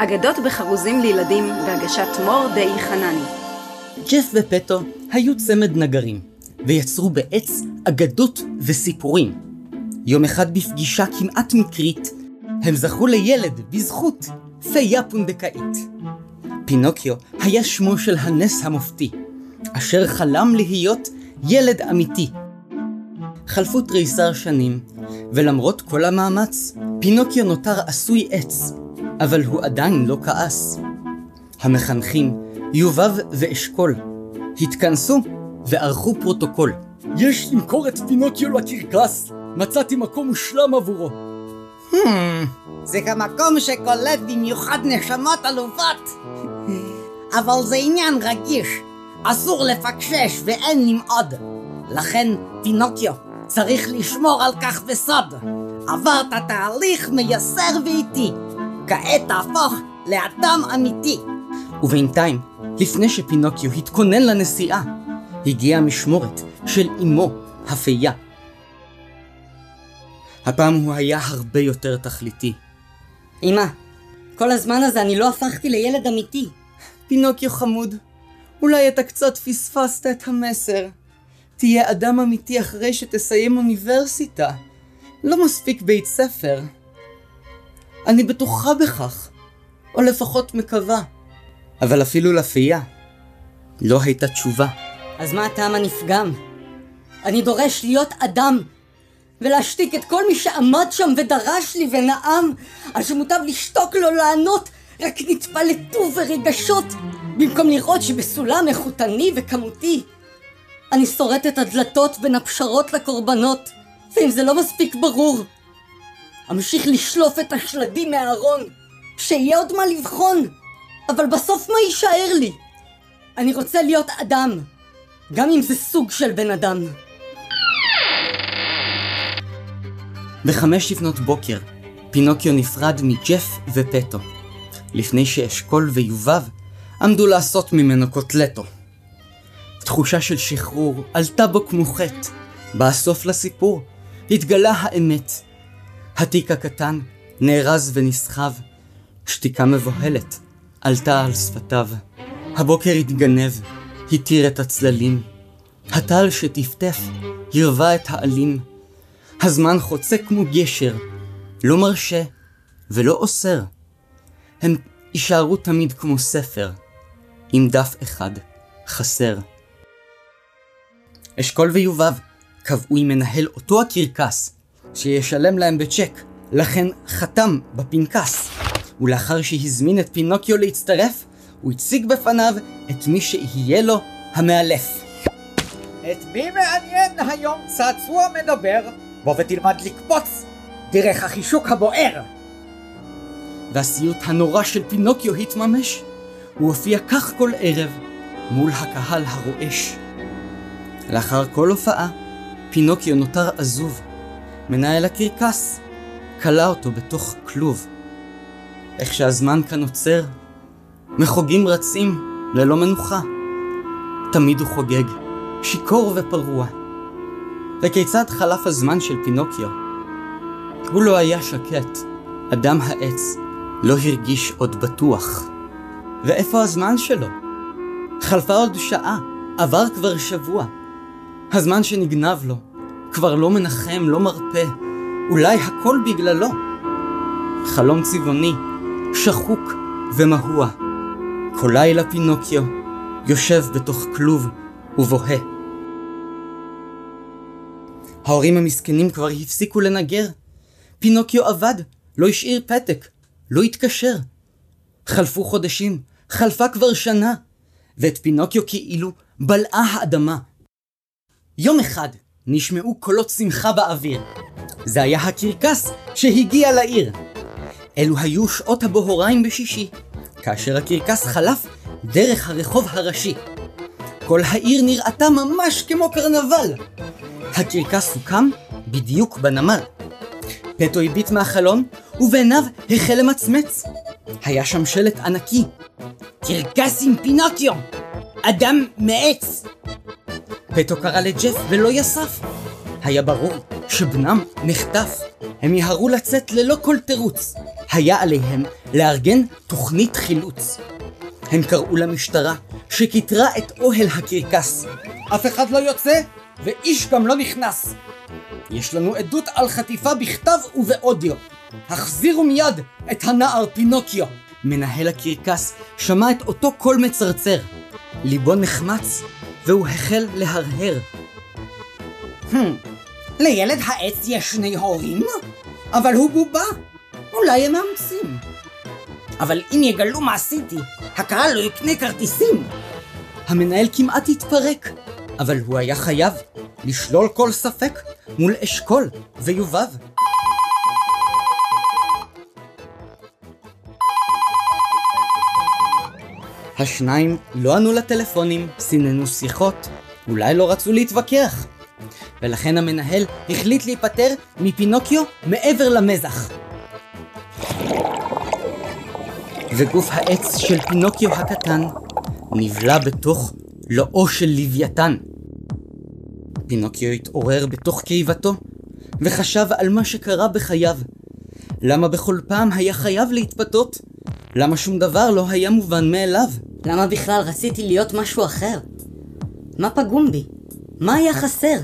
אגדות בחרוזים לילדים בהגשת מור די חנני. ג'ף ופטו היו צמד נגרים, ויצרו בעץ אגדות וסיפורים. יום אחד בפגישה כמעט מקרית, הם זכו לילד בזכות פיה פונדקאית. פינוקיו היה שמו של הנס המופתי, אשר חלם להיות ילד אמיתי. חלפו תריסר שנים, ולמרות כל המאמץ, פינוקיו נותר עשוי עץ, אבל הוא עדיין לא כעס. המחנכים, יובב ואשכול, התכנסו וערכו פרוטוקול. יש למכור את פינוקיו לקרקס, מצאתי מקום מושלם עבורו. Hmm, זה גם מקום שקולט במיוחד נשמות עלובות. אבל זה עניין רגיש, אסור לפקשש ואין למעוד. לכן, פינוקיו, צריך לשמור על כך בסוד. עברת תהליך מייסר ואיטי. כעת תהפוך לאדם אמיתי. ובינתיים, לפני שפינוקיו התכונן לנסיעה, הגיעה המשמורת של אמו, הפייה. הפעם הוא היה הרבה יותר תכליתי. אמא, כל הזמן הזה אני לא הפכתי לילד אמיתי. פינוקיו חמוד, אולי אתה קצת פספסת את המסר. תהיה אדם אמיתי אחרי שתסיים אוניברסיטה. לא מספיק בית ספר. אני בטוחה בכך, או לפחות מקווה. אבל אפילו לפייה לא הייתה תשובה. אז מה הטעם הנפגם? אני דורש להיות אדם, ולהשתיק את כל מי שעמד שם ודרש לי ונאם, על שמוטב לשתוק לו לענות, רק נתפלטו ברגשות, במקום לראות שבסולם איכותני וכמותי, אני שורט את הדלתות בין הפשרות לקורבנות, ואם זה לא מספיק ברור, אמשיך לשלוף את השלדים מהארון, שיהיה עוד מה לבחון, אבל בסוף מה יישאר לי? אני רוצה להיות אדם, גם אם זה סוג של בן אדם. בחמש לפנות בוקר, פינוקיו נפרד מג'ף ופטו, לפני שאשכול ויובב עמדו לעשות ממנו קוטלטו. תחושה של שחרור עלתה בו כמו חטא. בא לסיפור, התגלה האמת. התיק הקטן נארז ונסחב. שתיקה מבוהלת עלתה על שפתיו. הבוקר התגנב, התיר את הצללים. הטל שטפטף הרווה את העלים. הזמן חוצה כמו גשר, לא מרשה ולא אוסר. הם יישארו תמיד כמו ספר, עם דף אחד חסר. אשכול ויובב קבעו עם מנהל אותו הקרקס שישלם להם בצ'ק, לכן חתם בפנקס. ולאחר שהזמין את פינוקיו להצטרף, הוא הציג בפניו את מי שיהיה לו המאלף. את מי מעניין היום צעצוע מדבר? בוא ותלמד לקפוץ דרך החישוק הבוער. והסיוט הנורא של פינוקיו התממש. הוא הופיע כך כל ערב מול הקהל הרועש. לאחר כל הופעה, פינוקיו נותר עזוב. מנהל הקרקס כלא אותו בתוך כלוב. איך שהזמן כאן עוצר, מחוגים רצים ללא מנוחה. תמיד הוא חוגג, שיכור ופרוע. וכיצד חלף הזמן של פינוקיו? הוא לא היה שקט, אדם העץ לא הרגיש עוד בטוח. ואיפה הזמן שלו? חלפה עוד שעה, עבר כבר שבוע. הזמן שנגנב לו, כבר לא מנחם, לא מרפא, אולי הכל בגללו. חלום צבעוני, שחוק ומהוע. כל לילה פינוקיו יושב בתוך כלוב ובוהה. ההורים המסכנים כבר הפסיקו לנגר. פינוקיו עבד, לא השאיר פתק, לא התקשר. חלפו חודשים, חלפה כבר שנה, ואת פינוקיו כאילו בלעה האדמה. יום אחד נשמעו קולות שמחה באוויר. זה היה הקרקס שהגיע לעיר. אלו היו שעות הבוהריים בשישי, כאשר הקרקס חלף דרך הרחוב הראשי. כל העיר נראתה ממש כמו קרנבל. הקרקס הוקם בדיוק בנמל. פטו הביט מהחלון, ובעיניו החל למצמץ. היה שם שלט ענקי. קרקס עם פינוקיו! אדם מעץ! פטו קרא לג'ף ולא יסף. היה ברור שבנם נחטף. הם יהרו לצאת ללא כל תירוץ. היה עליהם לארגן תוכנית חילוץ. הם קראו למשטרה, שכיתרה את אוהל הקרקס. אף אחד לא יוצא, ואיש גם לא נכנס. יש לנו עדות על חטיפה בכתב ובאודיו. החזירו מיד את הנער פינוקיו. מנהל הקרקס שמע את אותו קול מצרצר. ליבו נחמץ, והוא החל להרהר. לילד העץ יש שני הורים? אבל הוא בובה. אולי הם מאמצים. אבל אם יגלו מה עשיתי, הקהל לא יקנה כרטיסים. המנהל כמעט התפרק, אבל הוא היה חייב לשלול כל ספק מול אשכול ויובב. השניים לא ענו לטלפונים, סיננו שיחות, אולי לא רצו להתווכח. ולכן המנהל החליט להיפטר מפינוקיו מעבר למזח. וגוף העץ של פינוקיו הקטן נבלע בתוך לואו של לוויתן. פינוקיו התעורר בתוך קיבתו וחשב על מה שקרה בחייו. למה בכל פעם היה חייב להתפתות? למה שום דבר לא היה מובן מאליו? למה בכלל רציתי להיות משהו אחר? מה פגום בי? מה היה חסר?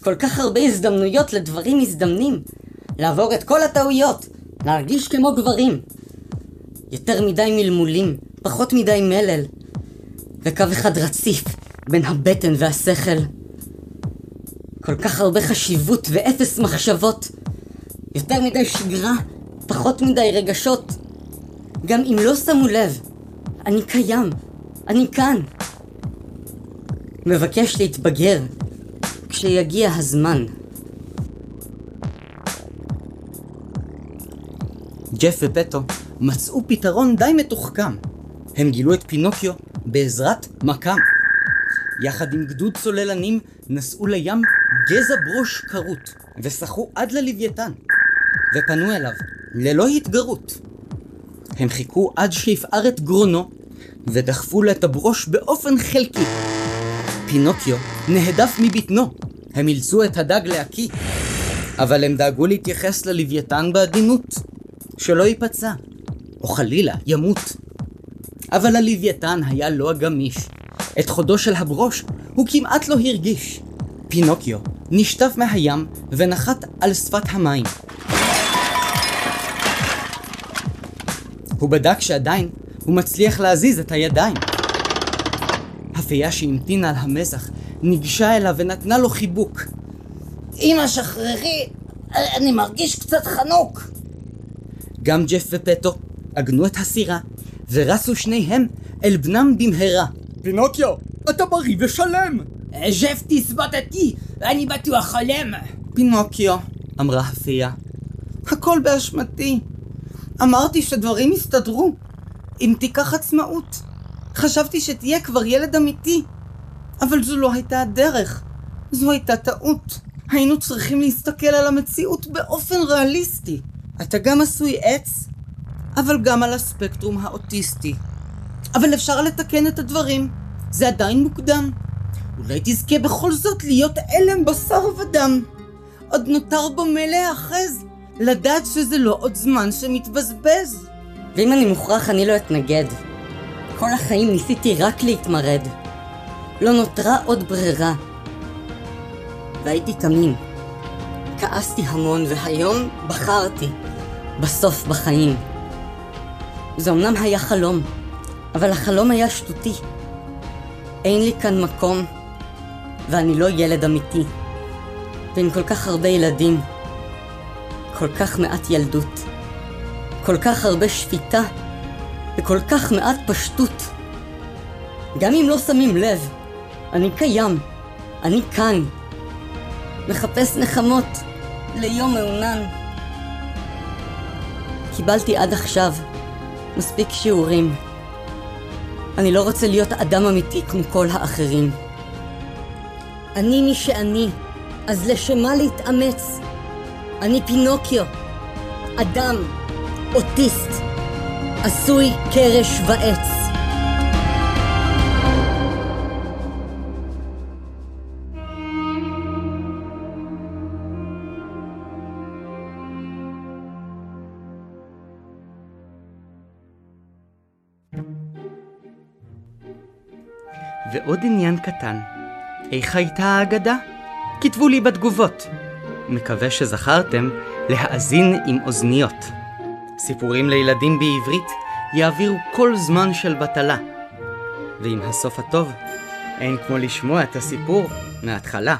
כל כך הרבה הזדמנויות לדברים מזדמנים. לעבור את כל הטעויות. להרגיש כמו גברים. יותר מדי מלמולים, פחות מדי מלל. וקו אחד רציף בין הבטן והשכל. כל כך הרבה חשיבות ואפס מחשבות. יותר מדי שגרה, פחות מדי רגשות. גם אם לא שמו לב, אני קיים, אני כאן. מבקש להתבגר כשיגיע הזמן. ג'ף ופטו מצאו פתרון די מתוחכם. הם גילו את פינוקיו בעזרת מכ"ם. יחד עם גדוד צוללנים נסעו לים גזע ברוש כרות וסחו עד ללוויתן ופנו אליו ללא התגרות. הם חיכו עד שיפער את גרונו ודחפו לו את הברוש באופן חלקי. פינוקיו נהדף מבטנו, הם אילצו את הדג להקיא, אבל הם דאגו להתייחס ללוויתן בעדינות, שלא ייפצע, או חלילה ימות. אבל הלוויתן היה לא הגמיש. את חודו של הברוש הוא כמעט לא הרגיש. פינוקיו נשטף מהים ונחת על שפת המים. הוא בדק שעדיין הוא מצליח להזיז את הידיים. הפייה שהמתינה על המזח ניגשה אליו ונתנה לו חיבוק. אמא שחררי, אני מרגיש קצת חנוק. גם ג'ף ופטו עגנו את הסירה ורצו שניהם אל בנם במהרה. פינוקיו, אתה בריא ושלם! ג'ף תסבוט אותי, אני בטוח חולם. פינוקיו, אמרה הפייה, הכל באשמתי. אמרתי שדברים יסתדרו, אם תיקח עצמאות. חשבתי שתהיה כבר ילד אמיתי, אבל זו לא הייתה הדרך. זו הייתה טעות. היינו צריכים להסתכל על המציאות באופן ריאליסטי. אתה גם עשוי עץ, אבל גם על הספקטרום האוטיסטי. אבל אפשר לתקן את הדברים. זה עדיין מוקדם. אולי תזכה בכל זאת להיות אלם בשר ודם. עוד נותר בו מה להאחז, לדעת שזה לא עוד זמן שמתבזבז. ואם אני מוכרח, אני לא אתנגד. כל החיים ניסיתי רק להתמרד. לא נותרה עוד ברירה. והייתי תמים. כעסתי המון, והיום בחרתי. בסוף בחיים. זה אמנם היה חלום, אבל החלום היה שטותי. אין לי כאן מקום, ואני לא ילד אמיתי. ועם כל כך הרבה ילדים, כל כך מעט ילדות, כל כך הרבה שפיטה, וכל כך מעט פשטות. גם אם לא שמים לב, אני קיים, אני כאן. מחפש נחמות ליום מעונן. קיבלתי עד עכשיו מספיק שיעורים. אני לא רוצה להיות אדם אמיתי כמו כל האחרים. אני מי שאני, אז לשם מה להתאמץ? אני פינוקיו, אדם, אוטיסט, עשוי קרש ועץ. ועוד עניין קטן, איך הייתה האגדה? כתבו לי בתגובות. מקווה שזכרתם להאזין עם אוזניות. סיפורים לילדים בעברית יעבירו כל זמן של בטלה. ועם הסוף הטוב, אין כמו לשמוע את הסיפור מההתחלה.